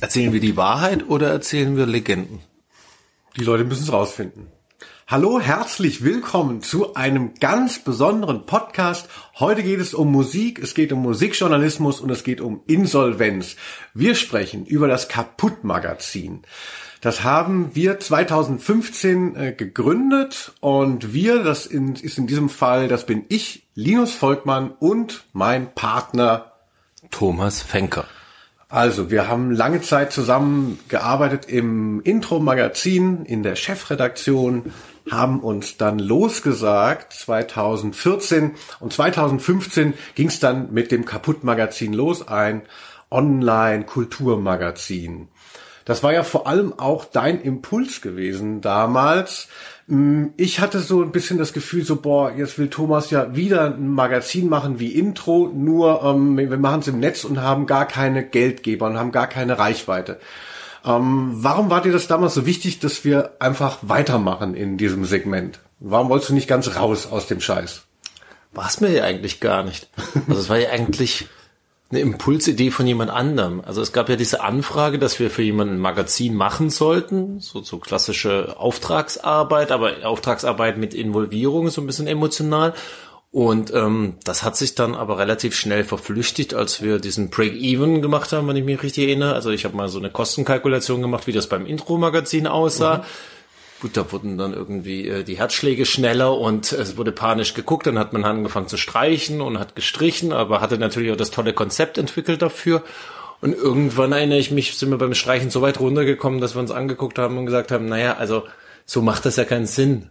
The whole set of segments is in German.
Erzählen wir die Wahrheit oder erzählen wir Legenden? Die Leute müssen es rausfinden. Hallo, herzlich willkommen zu einem ganz besonderen Podcast. Heute geht es um Musik, es geht um Musikjournalismus und es geht um Insolvenz. Wir sprechen über das Kaputt-Magazin. Das haben wir 2015 äh, gegründet und wir, das in, ist in diesem Fall, das bin ich, Linus Volkmann und mein Partner Thomas Fenker. Also, wir haben lange Zeit zusammen gearbeitet im Intro-Magazin, in der Chefredaktion, haben uns dann losgesagt 2014 und 2015 ging es dann mit dem Kaputt-Magazin los, ein Online-Kulturmagazin. Das war ja vor allem auch dein Impuls gewesen damals. Mm, ich hatte so ein bisschen das Gefühl, so, boah, jetzt will Thomas ja wieder ein Magazin machen wie Intro, nur ähm, wir machen es im Netz und haben gar keine Geldgeber und haben gar keine Reichweite. Ähm, warum war dir das damals so wichtig, dass wir einfach weitermachen in diesem Segment? Warum wolltest du nicht ganz raus aus dem Scheiß? War es mir ja eigentlich gar nicht. Also es war ja eigentlich eine Impulsidee von jemand anderem. Also es gab ja diese Anfrage, dass wir für jemanden ein Magazin machen sollten, so, so klassische Auftragsarbeit, aber Auftragsarbeit mit Involvierung, so ein bisschen emotional. Und ähm, das hat sich dann aber relativ schnell verflüchtigt, als wir diesen Break-Even gemacht haben, wenn ich mich richtig erinnere. Also ich habe mal so eine Kostenkalkulation gemacht, wie das beim Intro-Magazin aussah. Mhm. Gut, da wurden dann irgendwie äh, die Herzschläge schneller und es wurde panisch geguckt. Dann hat man angefangen zu streichen und hat gestrichen, aber hatte natürlich auch das tolle Konzept entwickelt dafür. Und irgendwann erinnere ich mich, sind wir beim Streichen so weit runtergekommen, dass wir uns angeguckt haben und gesagt haben, naja, also so macht das ja keinen Sinn.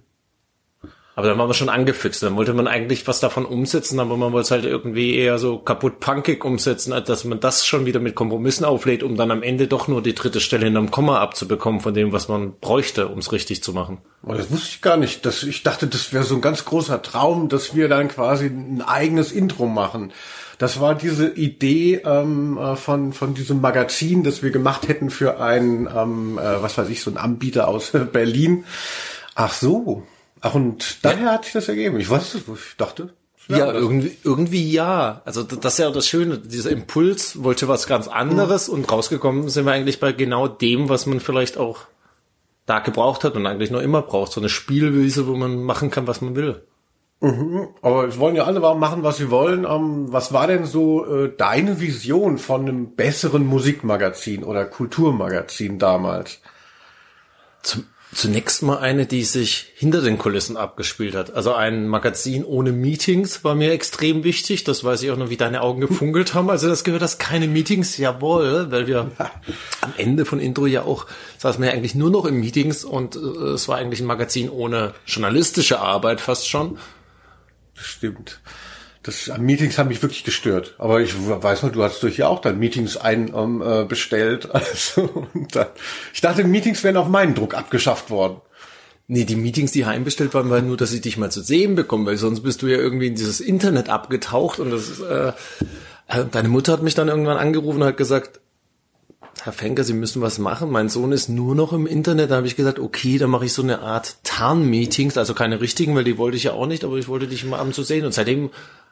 Aber dann waren wir schon angefixt. Dann wollte man eigentlich was davon umsetzen, aber man wollte es halt irgendwie eher so kaputt punkig umsetzen, als dass man das schon wieder mit Kompromissen auflädt, um dann am Ende doch nur die dritte Stelle in einem Komma abzubekommen von dem, was man bräuchte, um es richtig zu machen. Oh, das wusste ich gar nicht. Das, ich dachte, das wäre so ein ganz großer Traum, dass wir dann quasi ein eigenes Intro machen. Das war diese Idee ähm, äh, von, von diesem Magazin, das wir gemacht hätten für einen, ähm, äh, was weiß ich, so ein Anbieter aus Berlin. Ach so. Ach, und daher ja. hat sich das ergeben. Ich weiß es, ich dachte. Ja, irgendwie, irgendwie ja. Also das ist ja das Schöne. Dieser Impuls wollte was ganz anderes mhm. und rausgekommen sind wir eigentlich bei genau dem, was man vielleicht auch da gebraucht hat und eigentlich noch immer braucht. So eine Spielwiese, wo man machen kann, was man will. Mhm. Aber es wollen ja alle machen, was sie wollen. Ähm, was war denn so äh, deine Vision von einem besseren Musikmagazin oder Kulturmagazin damals? Zum Zunächst mal eine, die sich hinter den Kulissen abgespielt hat. Also ein Magazin ohne Meetings war mir extrem wichtig. Das weiß ich auch noch, wie deine Augen gefunkelt haben. Also das gehört das keine Meetings, jawohl, weil wir am Ende von Intro ja auch saßen wir ja eigentlich nur noch in Meetings und äh, es war eigentlich ein Magazin ohne journalistische Arbeit fast schon. Stimmt. Das Meetings haben mich wirklich gestört. Aber ich weiß noch, du hast durch ja auch dann Meetings ein ähm, äh, bestellt. Also, dann, ich dachte, Meetings wären auf meinen Druck abgeschafft worden. Nee, die Meetings, die heimbestellt waren, waren nur, dass ich dich mal zu sehen bekomme, weil sonst bist du ja irgendwie in dieses Internet abgetaucht und das äh, äh, deine Mutter hat mich dann irgendwann angerufen und hat gesagt, Herr Fenker, Sie müssen was machen. Mein Sohn ist nur noch im Internet. Da habe ich gesagt, okay, dann mache ich so eine Art Tarn-Meetings, also keine richtigen, weil die wollte ich ja auch nicht, aber ich wollte dich mal abends zu sehen. Und seitdem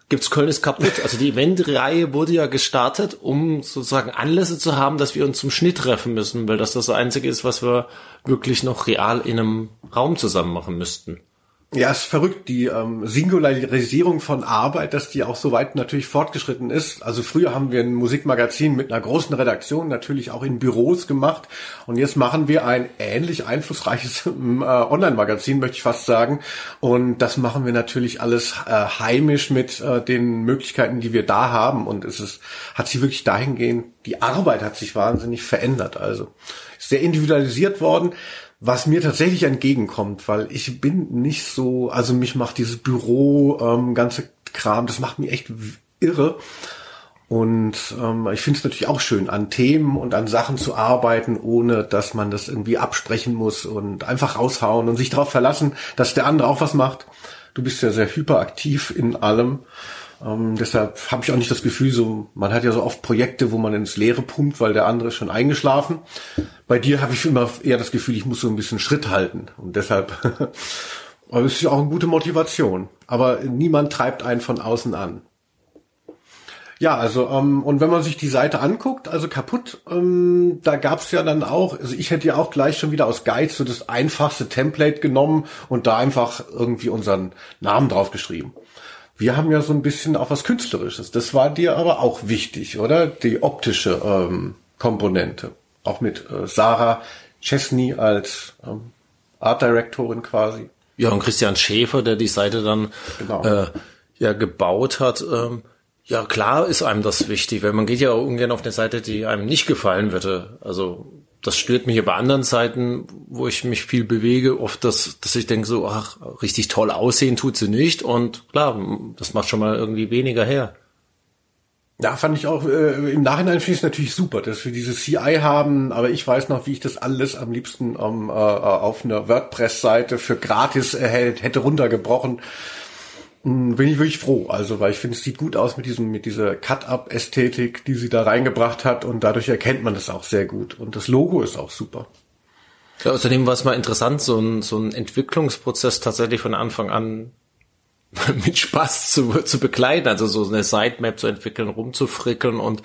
gibt's Köln ist kaputt. Also die Eventreihe wurde ja gestartet, um sozusagen Anlässe zu haben, dass wir uns zum Schnitt treffen müssen, weil das das Einzige ist, was wir wirklich noch real in einem Raum zusammen machen müssten. Ja, ist verrückt, die ähm, Singularisierung von Arbeit, dass die auch so weit natürlich fortgeschritten ist. Also früher haben wir ein Musikmagazin mit einer großen Redaktion natürlich auch in Büros gemacht und jetzt machen wir ein ähnlich einflussreiches äh, Online-Magazin, möchte ich fast sagen. Und das machen wir natürlich alles äh, heimisch mit äh, den Möglichkeiten, die wir da haben. Und es ist, hat sich wirklich dahingehend, die Arbeit hat sich wahnsinnig verändert. Also ist sehr individualisiert worden was mir tatsächlich entgegenkommt, weil ich bin nicht so, also mich macht dieses Büro, ähm, ganze Kram, das macht mich echt irre. Und ähm, ich finde es natürlich auch schön, an Themen und an Sachen zu arbeiten, ohne dass man das irgendwie absprechen muss und einfach raushauen und sich darauf verlassen, dass der andere auch was macht. Du bist ja sehr hyperaktiv in allem. Ähm, deshalb habe ich auch nicht das Gefühl, so man hat ja so oft Projekte, wo man ins Leere pumpt, weil der andere ist schon eingeschlafen. Bei dir habe ich immer eher das Gefühl, ich muss so ein bisschen Schritt halten und deshalb aber es ist ja auch eine gute Motivation. Aber niemand treibt einen von außen an. Ja, also ähm, und wenn man sich die Seite anguckt, also kaputt, ähm, da gab's ja dann auch, also ich hätte ja auch gleich schon wieder aus Guide so das einfachste Template genommen und da einfach irgendwie unseren Namen drauf geschrieben. Wir haben ja so ein bisschen auch was Künstlerisches. Das war dir aber auch wichtig, oder? Die optische ähm, Komponente. Auch mit äh, Sarah Chesney als ähm, Art Directorin quasi. Ja, und Christian Schäfer, der die Seite dann genau. äh, ja gebaut hat. Ähm, ja, klar ist einem das wichtig, weil man geht ja auch ungern auf eine Seite, die einem nicht gefallen würde. Also das stört mich ja bei anderen Seiten, wo ich mich viel bewege, oft, dass, dass ich denke so, ach, richtig toll aussehen tut sie nicht. Und klar, das macht schon mal irgendwie weniger her. Ja, fand ich auch, äh, im Nachhinein finde ich es natürlich super, dass wir diese CI haben, aber ich weiß noch, wie ich das alles am liebsten ähm, äh, auf einer WordPress-Seite für gratis äh, hätte runtergebrochen. Hm, bin ich wirklich froh. Also, weil ich finde, es sieht gut aus mit diesem, mit dieser Cut-Up-Ästhetik, die sie da reingebracht hat und dadurch erkennt man das auch sehr gut. Und das Logo ist auch super. Ja, außerdem war es mal interessant, so ein, so ein Entwicklungsprozess tatsächlich von Anfang an mit Spaß zu, zu begleiten, also so eine Sitemap zu entwickeln, rumzufrickeln und,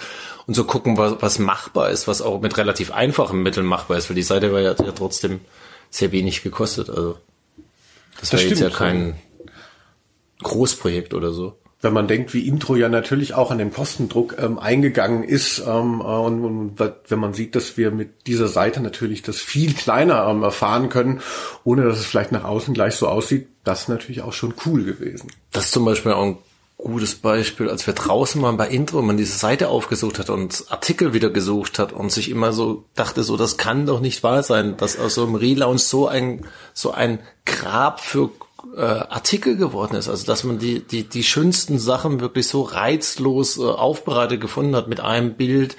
und so gucken, was, was machbar ist, was auch mit relativ einfachen Mitteln machbar ist, weil die Seite war ja, ja trotzdem sehr wenig gekostet, also das, das war jetzt ja kein, Großprojekt oder so. Wenn man denkt, wie Intro ja natürlich auch an den Kostendruck ähm, eingegangen ist ähm, äh, und, und, wenn man sieht, dass wir mit dieser Seite natürlich das viel kleiner ähm, erfahren können, ohne dass es vielleicht nach außen gleich so aussieht, das ist natürlich auch schon cool gewesen. Das ist zum Beispiel auch ein gutes Beispiel, als wir draußen waren bei Intro, man diese Seite aufgesucht hat und Artikel wieder gesucht hat und sich immer so dachte, so das kann doch nicht wahr sein, dass aus so einem Relaunch so ein so ein Grab für äh, Artikel geworden ist. Also dass man die, die, die schönsten Sachen wirklich so reizlos äh, aufbereitet gefunden hat mit einem Bild,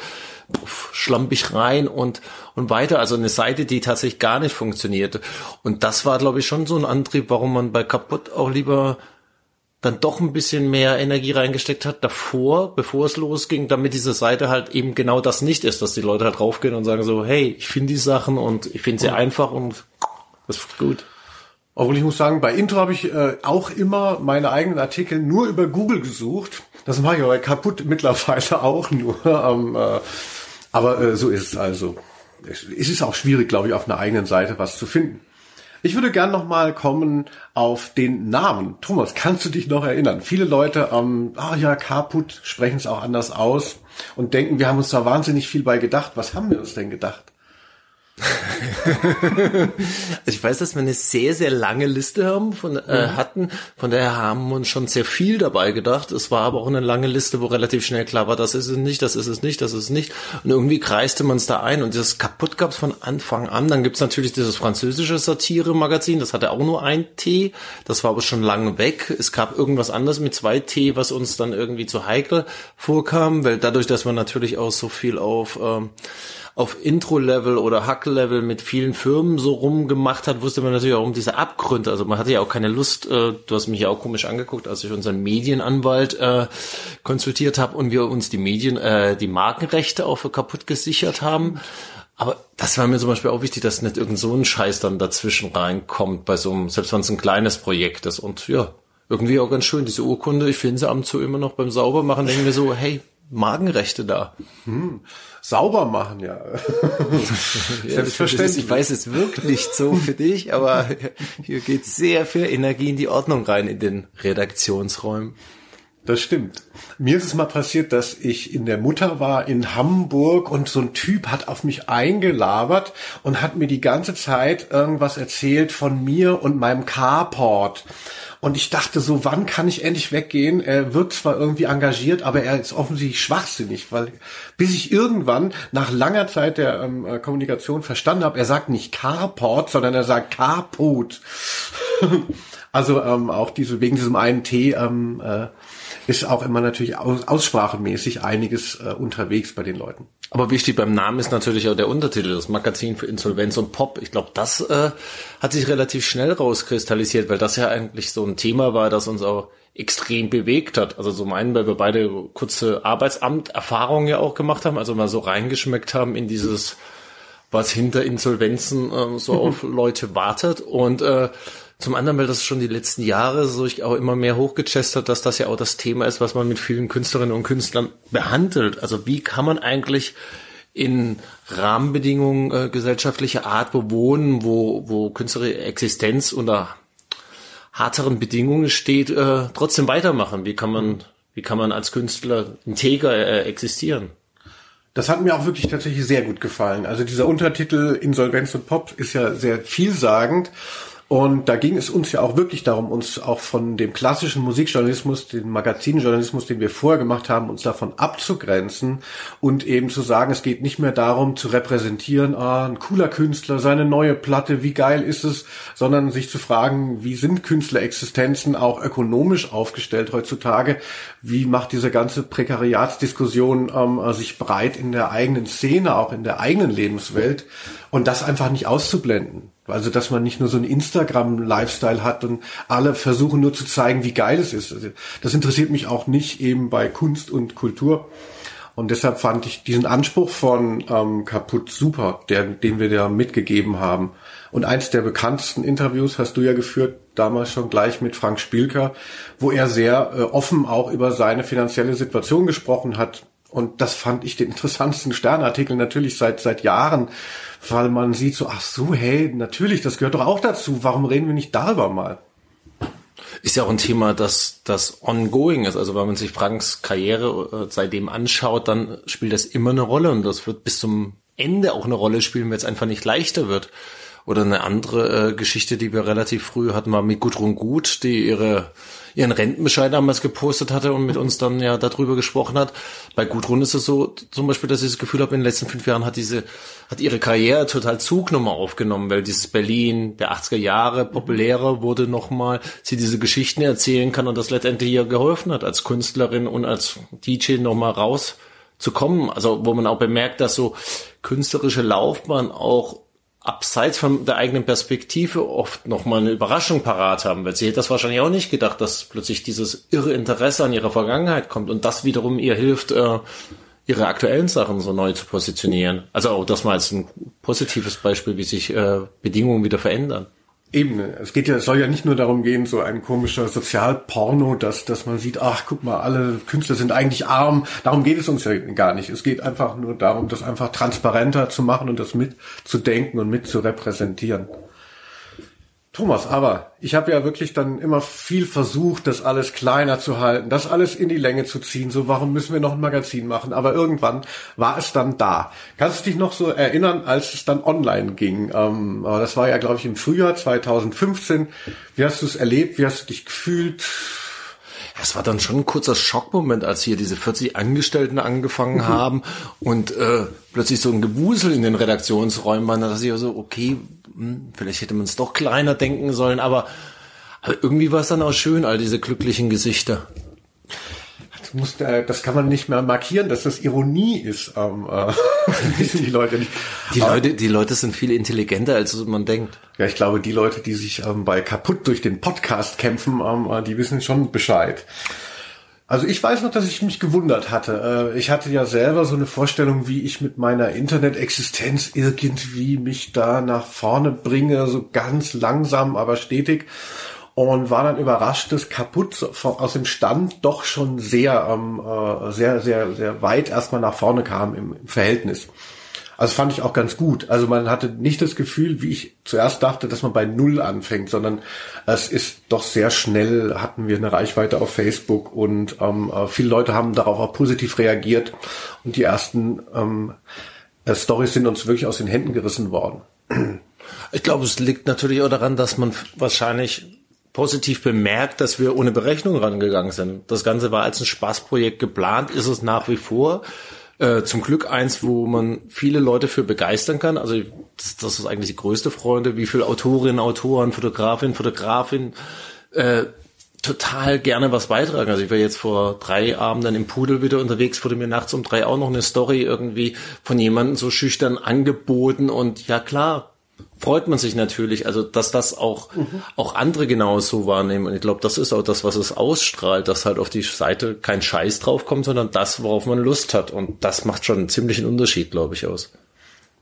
puff, schlampig rein und, und weiter. Also eine Seite, die tatsächlich gar nicht funktionierte. Und das war, glaube ich, schon so ein Antrieb, warum man bei kaputt auch lieber dann doch ein bisschen mehr Energie reingesteckt hat davor, bevor es losging, damit diese Seite halt eben genau das nicht ist, dass die Leute halt draufgehen und sagen so, hey, ich finde die Sachen und ich finde sie einfach und das ist gut. Obwohl ich muss sagen, bei Intro habe ich äh, auch immer meine eigenen Artikel nur über Google gesucht. Das mache ich aber kaputt mittlerweile auch nur. Ähm, äh, aber äh, so ist es also. Es, ist auch schwierig, glaube ich, auf einer eigenen Seite was zu finden. Ich würde gern noch mal kommen auf den Namen. Thomas, kannst du dich noch erinnern? Viele Leute, ähm, ah ja, Kaput, sprechen es auch anders aus und denken, wir haben uns da wahnsinnig viel bei gedacht. Was haben wir uns denn gedacht? ich weiß, dass wir eine sehr, sehr lange Liste haben von, äh, mhm. hatten. Von daher haben wir uns schon sehr viel dabei gedacht. Es war aber auch eine lange Liste, wo relativ schnell klar war, das ist es nicht, das ist es nicht, das ist es nicht. Und irgendwie kreiste man es da ein und das kaputt gab es von Anfang an. Dann gibt's natürlich dieses französische Satire-Magazin, das hatte auch nur ein T. Das war aber schon lange weg. Es gab irgendwas anderes mit zwei T, was uns dann irgendwie zu heikel vorkam, weil dadurch, dass man natürlich auch so viel auf ähm, auf Intro-Level oder Hack-Level mit vielen Firmen so rumgemacht hat, wusste man natürlich auch um diese Abgründe. Also man hatte ja auch keine Lust, äh, du hast mich ja auch komisch angeguckt, als ich unseren Medienanwalt äh, konsultiert habe und wir uns die Medien, äh, die Markenrechte auch für kaputt gesichert haben. Aber das war mir zum Beispiel auch wichtig, dass nicht irgend so ein Scheiß dann dazwischen reinkommt bei so einem, selbst wenn es ein kleines Projekt ist. Und ja, irgendwie auch ganz schön, diese Urkunde, ich finde sie ab und zu immer noch beim Saubermachen, denken wir so, hey, Magenrechte da. Hm, sauber machen, ja. Selbstverständlich. Ich weiß, es wirkt nicht so für dich, aber hier geht sehr viel Energie in die Ordnung rein in den Redaktionsräumen. Das stimmt. Mir ist es mal passiert, dass ich in der Mutter war in Hamburg und so ein Typ hat auf mich eingelabert und hat mir die ganze Zeit irgendwas erzählt von mir und meinem Carport. Und ich dachte so, wann kann ich endlich weggehen? Er wirkt zwar irgendwie engagiert, aber er ist offensichtlich schwachsinnig, weil bis ich irgendwann nach langer Zeit der ähm, äh, Kommunikation verstanden habe, er sagt nicht Carport, sondern er sagt Carput. also ähm, auch diese wegen diesem einen T ähm, äh, ist auch immer natürlich aus, aussprachemäßig einiges äh, unterwegs bei den Leuten. Aber wichtig beim Namen ist natürlich auch der Untertitel, das Magazin für Insolvenz und Pop. Ich glaube, das äh, hat sich relativ schnell rauskristallisiert, weil das ja eigentlich so ein Thema war, das uns auch extrem bewegt hat. Also zum einen, weil wir beide kurze Arbeitsamt-Erfahrungen ja auch gemacht haben, also mal so reingeschmeckt haben in dieses, was hinter Insolvenzen äh, so auf Leute wartet und äh, Zum anderen, weil das schon die letzten Jahre so ich auch immer mehr hochgechestert, dass das ja auch das Thema ist, was man mit vielen Künstlerinnen und Künstlern behandelt. Also wie kann man eigentlich in Rahmenbedingungen äh, gesellschaftlicher Art bewohnen, wo, wo künstlerische Existenz unter harteren Bedingungen steht, äh, trotzdem weitermachen? Wie kann man, wie kann man als Künstler integer äh, existieren? Das hat mir auch wirklich tatsächlich sehr gut gefallen. Also dieser Untertitel Insolvenz und Pop ist ja sehr vielsagend und da ging es uns ja auch wirklich darum, uns auch von dem klassischen Musikjournalismus, dem Magazinjournalismus, den wir vorher gemacht haben, uns davon abzugrenzen und eben zu sagen, es geht nicht mehr darum zu repräsentieren, ah, ein cooler Künstler, seine neue Platte, wie geil ist es, sondern sich zu fragen, wie sind Künstlerexistenzen auch ökonomisch aufgestellt heutzutage? Wie macht diese ganze Prekariatsdiskussion ähm, sich breit in der eigenen Szene, auch in der eigenen Lebenswelt? Und das einfach nicht auszublenden. Also, dass man nicht nur so einen Instagram-Lifestyle hat und alle versuchen nur zu zeigen, wie geil es ist. Also, das interessiert mich auch nicht eben bei Kunst und Kultur. Und deshalb fand ich diesen Anspruch von ähm, Kaputt super, der, den wir da mitgegeben haben. Und eins der bekanntesten Interviews hast du ja geführt, damals schon gleich mit Frank Spielker, wo er sehr äh, offen auch über seine finanzielle Situation gesprochen hat. Und das fand ich den interessantesten Sternartikel natürlich seit, seit Jahren, weil man sieht so, ach so, hey, natürlich, das gehört doch auch dazu. Warum reden wir nicht darüber mal? Ist ja auch ein Thema, das, das ongoing ist. Also wenn man sich Franks Karriere äh, seitdem anschaut, dann spielt das immer eine Rolle und das wird bis zum Ende auch eine Rolle spielen, wenn es einfach nicht leichter wird. Oder eine andere äh, Geschichte, die wir relativ früh hatten, war mit Gudrun Gut, die ihre ihren Rentenbescheid damals gepostet hatte und mit uns dann ja darüber gesprochen hat. Bei Gudrun ist es so zum Beispiel, dass ich das Gefühl habe, in den letzten fünf Jahren hat diese, hat ihre Karriere total Zug nochmal aufgenommen, weil dieses Berlin der 80er Jahre populärer wurde nochmal, sie diese Geschichten erzählen kann und das letztendlich ihr geholfen hat, als Künstlerin und als DJ nochmal raus zu kommen. Also wo man auch bemerkt, dass so künstlerische Laufbahn auch abseits von der eigenen Perspektive oft nochmal eine Überraschung parat haben, weil sie hätte das wahrscheinlich auch nicht gedacht, dass plötzlich dieses irre Interesse an ihrer Vergangenheit kommt und das wiederum ihr hilft, äh, ihre aktuellen Sachen so neu zu positionieren. Also auch das mal als ein positives Beispiel, wie sich äh, Bedingungen wieder verändern. Eben, es geht ja, es soll ja nicht nur darum gehen, so ein komischer Sozialporno, dass, dass man sieht, ach, guck mal, alle Künstler sind eigentlich arm. Darum geht es uns ja gar nicht. Es geht einfach nur darum, das einfach transparenter zu machen und das mitzudenken und mitzurepräsentieren. Thomas, aber ich habe ja wirklich dann immer viel versucht, das alles kleiner zu halten, das alles in die Länge zu ziehen. So, warum müssen wir noch ein Magazin machen? Aber irgendwann war es dann da. Kannst du dich noch so erinnern, als es dann online ging? Ähm, das war ja, glaube ich, im Frühjahr 2015. Wie hast du es erlebt? Wie hast du dich gefühlt? Es war dann schon ein kurzer Schockmoment, als hier diese 40 Angestellten angefangen mhm. haben und äh, plötzlich so ein Gewusel in den Redaktionsräumen war. Da dachte ich so, okay, hm, vielleicht hätte man es doch kleiner denken sollen, aber, aber irgendwie war es dann auch schön, all diese glücklichen Gesichter muss, äh, das kann man nicht mehr markieren, dass das Ironie ist. Ähm, äh, wissen die Leute nicht. Die Leute, die Leute sind viel intelligenter, als man denkt. Ja, ich glaube, die Leute, die sich ähm, bei kaputt durch den Podcast kämpfen, ähm, äh, die wissen schon Bescheid. Also ich weiß noch, dass ich mich gewundert hatte. Äh, ich hatte ja selber so eine Vorstellung, wie ich mit meiner Internet-Existenz irgendwie mich da nach vorne bringe, so ganz langsam, aber stetig und war dann überrascht, dass kaputt aus dem Stand doch schon sehr, ähm, äh, sehr, sehr, sehr weit erstmal nach vorne kam im, im Verhältnis. Also fand ich auch ganz gut. Also man hatte nicht das Gefühl, wie ich zuerst dachte, dass man bei Null anfängt, sondern es ist doch sehr schnell, hatten wir eine Reichweite auf Facebook und ähm, äh, viele Leute haben darauf auch positiv reagiert und die ersten ähm, äh, Stories sind uns wirklich aus den Händen gerissen worden. Ich glaube, es liegt natürlich auch daran, dass man wahrscheinlich positiv bemerkt, dass wir ohne Berechnung rangegangen sind. Das Ganze war als ein Spaßprojekt geplant, ist es nach wie vor. Äh, zum Glück eins, wo man viele Leute für begeistern kann. Also das, das ist eigentlich die größte Freude, wie viele Autorinnen, Autoren, Fotografinnen, Fotografinnen äh, total gerne was beitragen. Also ich war jetzt vor drei Abenden im Pudel wieder unterwegs, wurde mir nachts um drei auch noch eine Story irgendwie von jemandem so schüchtern angeboten und ja klar, freut man sich natürlich, also dass das auch, mhm. auch andere genauso wahrnehmen. Und ich glaube, das ist auch das, was es ausstrahlt, dass halt auf die Seite kein Scheiß draufkommt, sondern das, worauf man Lust hat. Und das macht schon einen ziemlichen Unterschied, glaube ich, aus.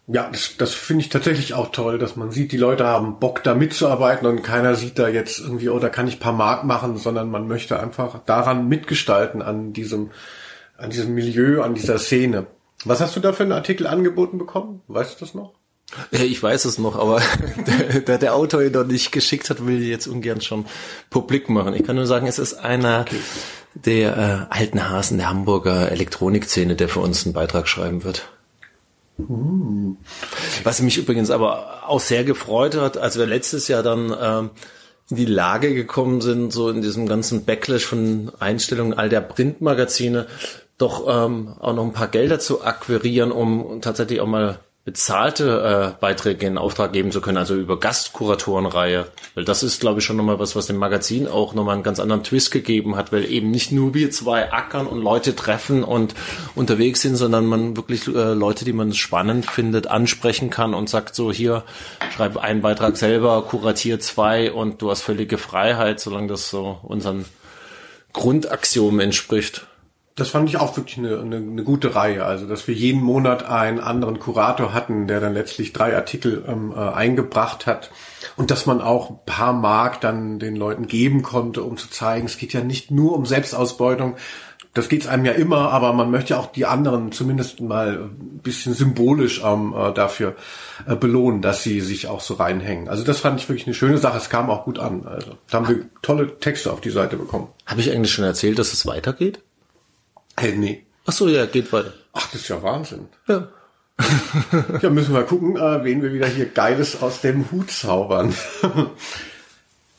Ja, das, das finde ich tatsächlich auch toll, dass man sieht, die Leute haben Bock da mitzuarbeiten und keiner sieht da jetzt irgendwie, oh, da kann ich paar Mark machen, sondern man möchte einfach daran mitgestalten, an diesem, an diesem Milieu, an dieser Szene. Was hast du da für einen Artikel angeboten bekommen? Weißt du das noch? Ja, ich weiß es noch, aber der, der Autor ihn noch nicht geschickt hat, will ich jetzt ungern schon publik machen. Ich kann nur sagen, es ist einer der äh, alten Hasen der Hamburger Elektronikszene, der für uns einen Beitrag schreiben wird. Uh. Was mich übrigens aber auch sehr gefreut hat, als wir letztes Jahr dann ähm, in die Lage gekommen sind, so in diesem ganzen Backlash von Einstellungen all der Printmagazine, doch ähm, auch noch ein paar Gelder zu akquirieren, um tatsächlich auch mal bezahlte äh, Beiträge in Auftrag geben zu können, also über Gastkuratorenreihe. Weil das ist, glaube ich, schon nochmal was, was dem Magazin auch nochmal einen ganz anderen Twist gegeben hat, weil eben nicht nur wir zwei ackern und Leute treffen und unterwegs sind, sondern man wirklich äh, Leute, die man spannend findet, ansprechen kann und sagt so, hier, schreib einen Beitrag selber, kuratier zwei und du hast völlige Freiheit, solange das so unseren Grundaxiom entspricht. Das fand ich auch wirklich eine, eine, eine gute Reihe. Also, dass wir jeden Monat einen anderen Kurator hatten, der dann letztlich drei Artikel ähm, äh, eingebracht hat. Und dass man auch ein paar Mark dann den Leuten geben konnte, um zu zeigen, es geht ja nicht nur um Selbstausbeutung. Das geht's einem ja immer, aber man möchte auch die anderen zumindest mal ein bisschen symbolisch ähm, äh, dafür äh, belohnen, dass sie sich auch so reinhängen. Also das fand ich wirklich eine schöne Sache. Es kam auch gut an. Also da haben wir tolle Texte auf die Seite bekommen. Habe ich eigentlich schon erzählt, dass es weitergeht? Hey, nee. Ach so, ja, geht weiter. Ach, das ist ja Wahnsinn. Ja. ja, müssen wir gucken, äh, wen wir wieder hier Geiles aus dem Hut zaubern.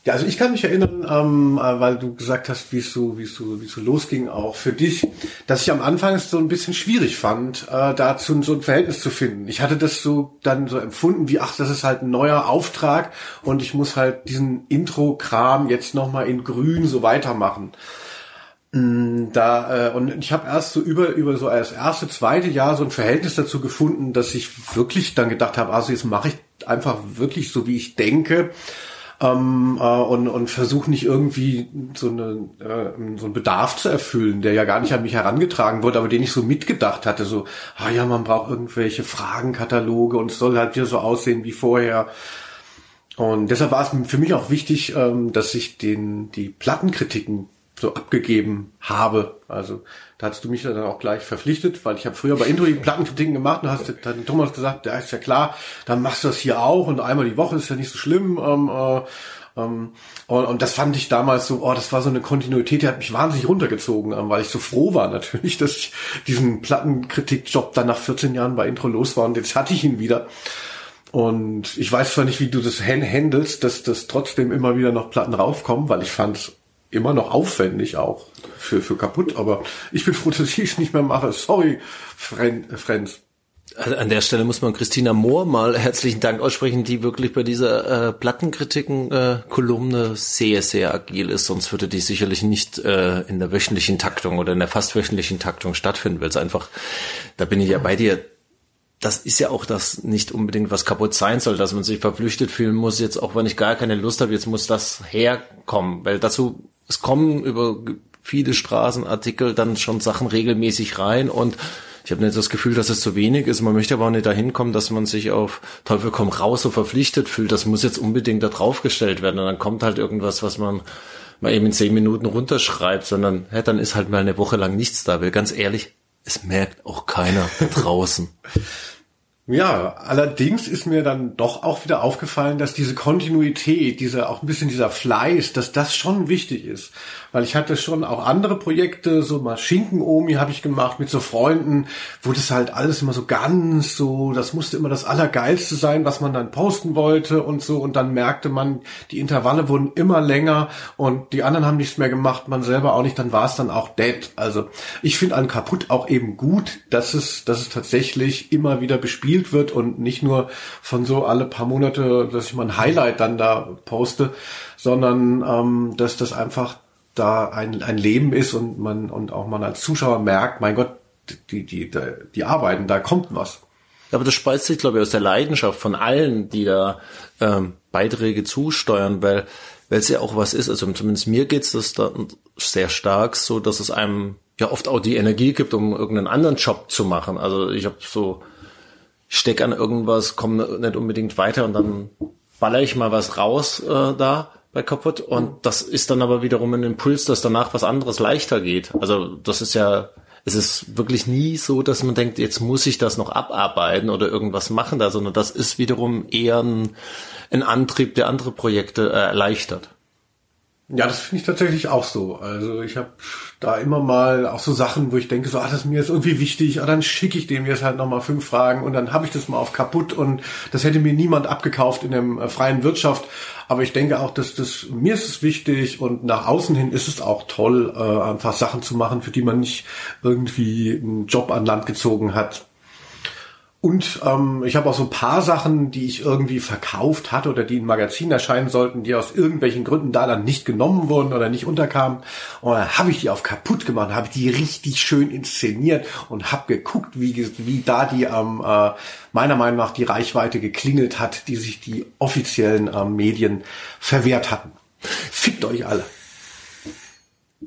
ja, also ich kann mich erinnern, ähm, äh, weil du gesagt hast, wie es so, wie es so, wie es so losging, auch für dich, dass ich am Anfang es so ein bisschen schwierig fand, äh, dazu so ein Verhältnis zu finden. Ich hatte das so dann so empfunden, wie ach, das ist halt ein neuer Auftrag und ich muss halt diesen Intro-Kram jetzt nochmal in Grün so weitermachen. Mm, da äh, und ich habe erst so über über so als erste zweite Jahr so ein Verhältnis dazu gefunden, dass ich wirklich dann gedacht habe, also jetzt mache ich einfach wirklich so wie ich denke ähm, äh, und und versuche nicht irgendwie so eine äh, so einen Bedarf zu erfüllen, der ja gar nicht an mich herangetragen wurde, aber den ich so mitgedacht hatte, so ah ja man braucht irgendwelche Fragenkataloge und es soll halt wieder so aussehen wie vorher. Und deshalb war es für mich auch wichtig, ähm, dass ich den die Plattenkritiken so abgegeben habe. Also da hast du mich dann auch gleich verpflichtet, weil ich habe früher bei Intro die Plattenkritiken gemacht und hast dann Thomas gesagt, ja ist ja klar, dann machst du das hier auch und einmal die Woche ist ja nicht so schlimm. Ähm, äh, ähm, und, und das fand ich damals so, oh, das war so eine Kontinuität, die hat mich wahnsinnig runtergezogen, ähm, weil ich so froh war natürlich, dass ich diesen Plattenkritikjob dann nach 14 Jahren bei Intro los war und jetzt hatte ich ihn wieder. Und ich weiß zwar nicht, wie du das handelst, dass das trotzdem immer wieder noch Platten raufkommen, weil ich fand immer noch aufwendig auch für, für kaputt, aber ich bin froh, dass ich es nicht mehr mache. Sorry, Friends. Also an der Stelle muss man Christina Mohr mal herzlichen Dank aussprechen, die wirklich bei dieser äh, Plattenkritiken-Kolumne äh, sehr, sehr agil ist. Sonst würde die sicherlich nicht äh, in der wöchentlichen Taktung oder in der fast wöchentlichen Taktung stattfinden, weil es einfach, da bin ich ja bei dir, das ist ja auch das nicht unbedingt, was kaputt sein soll, dass man sich verpflichtet fühlen muss, jetzt auch wenn ich gar keine Lust habe, jetzt muss das herkommen, weil dazu es kommen über viele Straßenartikel dann schon Sachen regelmäßig rein und ich habe nicht das Gefühl, dass es zu wenig ist. Man möchte aber auch nicht dahin kommen, dass man sich auf Teufel komm raus so verpflichtet fühlt. Das muss jetzt unbedingt da draufgestellt werden. Und dann kommt halt irgendwas, was man mal eben in zehn Minuten runterschreibt, sondern ja, dann ist halt mal eine Woche lang nichts da. Weil ganz ehrlich, es merkt auch keiner draußen. Ja, allerdings ist mir dann doch auch wieder aufgefallen, dass diese Kontinuität, diese auch ein bisschen dieser Fleiß, dass das schon wichtig ist weil ich hatte schon auch andere Projekte, so mal Schinken-Omi habe ich gemacht mit so Freunden, wo das halt alles immer so ganz so, das musste immer das Allergeilste sein, was man dann posten wollte und so und dann merkte man, die Intervalle wurden immer länger und die anderen haben nichts mehr gemacht, man selber auch nicht, dann war es dann auch dead. Also ich finde an kaputt auch eben gut, dass es, dass es tatsächlich immer wieder bespielt wird und nicht nur von so alle paar Monate, dass ich mal ein Highlight dann da poste, sondern ähm, dass das einfach da ein, ein Leben ist und man und auch man als Zuschauer merkt, mein Gott, die, die, die, die arbeiten, da kommt was. Aber das speist sich, glaube ich, aus der Leidenschaft von allen, die da ähm, Beiträge zusteuern, weil weil es ja auch was ist, also zumindest mir geht's das da sehr stark so, dass es einem ja oft auch die Energie gibt, um irgendeinen anderen Job zu machen. Also ich habe so ich steck an irgendwas, komme nicht unbedingt weiter und dann baller ich mal was raus äh, da bei kaputt und das ist dann aber wiederum ein Impuls, dass danach was anderes leichter geht. Also das ist ja, es ist wirklich nie so, dass man denkt, jetzt muss ich das noch abarbeiten oder irgendwas machen da, sondern das ist wiederum eher ein, ein Antrieb, der andere Projekte äh, erleichtert. Ja, das finde ich tatsächlich auch so. Also ich habe da immer mal auch so Sachen, wo ich denke, so, ah, das ist mir jetzt irgendwie wichtig, ah, dann schicke ich dem jetzt halt nochmal fünf Fragen und dann habe ich das mal auf kaputt und das hätte mir niemand abgekauft in der äh, freien Wirtschaft. Aber ich denke auch, dass das mir ist es wichtig und nach außen hin ist es auch toll, äh, einfach Sachen zu machen, für die man nicht irgendwie einen Job an Land gezogen hat. Und ähm, ich habe auch so ein paar Sachen, die ich irgendwie verkauft hatte oder die in Magazinen erscheinen sollten, die aus irgendwelchen Gründen da dann nicht genommen wurden oder nicht unterkamen. Und dann habe ich die auf kaputt gemacht, habe die richtig schön inszeniert und habe geguckt, wie, wie da die ähm, äh, meiner Meinung nach die Reichweite geklingelt hat, die sich die offiziellen ähm, Medien verwehrt hatten. Fickt euch alle.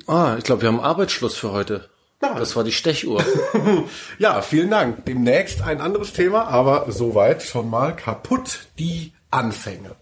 Ah, ich glaube, wir haben Arbeitsschluss für heute. Ja. Das war die Stechuhr. ja, vielen Dank. Demnächst ein anderes Thema, aber soweit schon mal kaputt die Anfänge.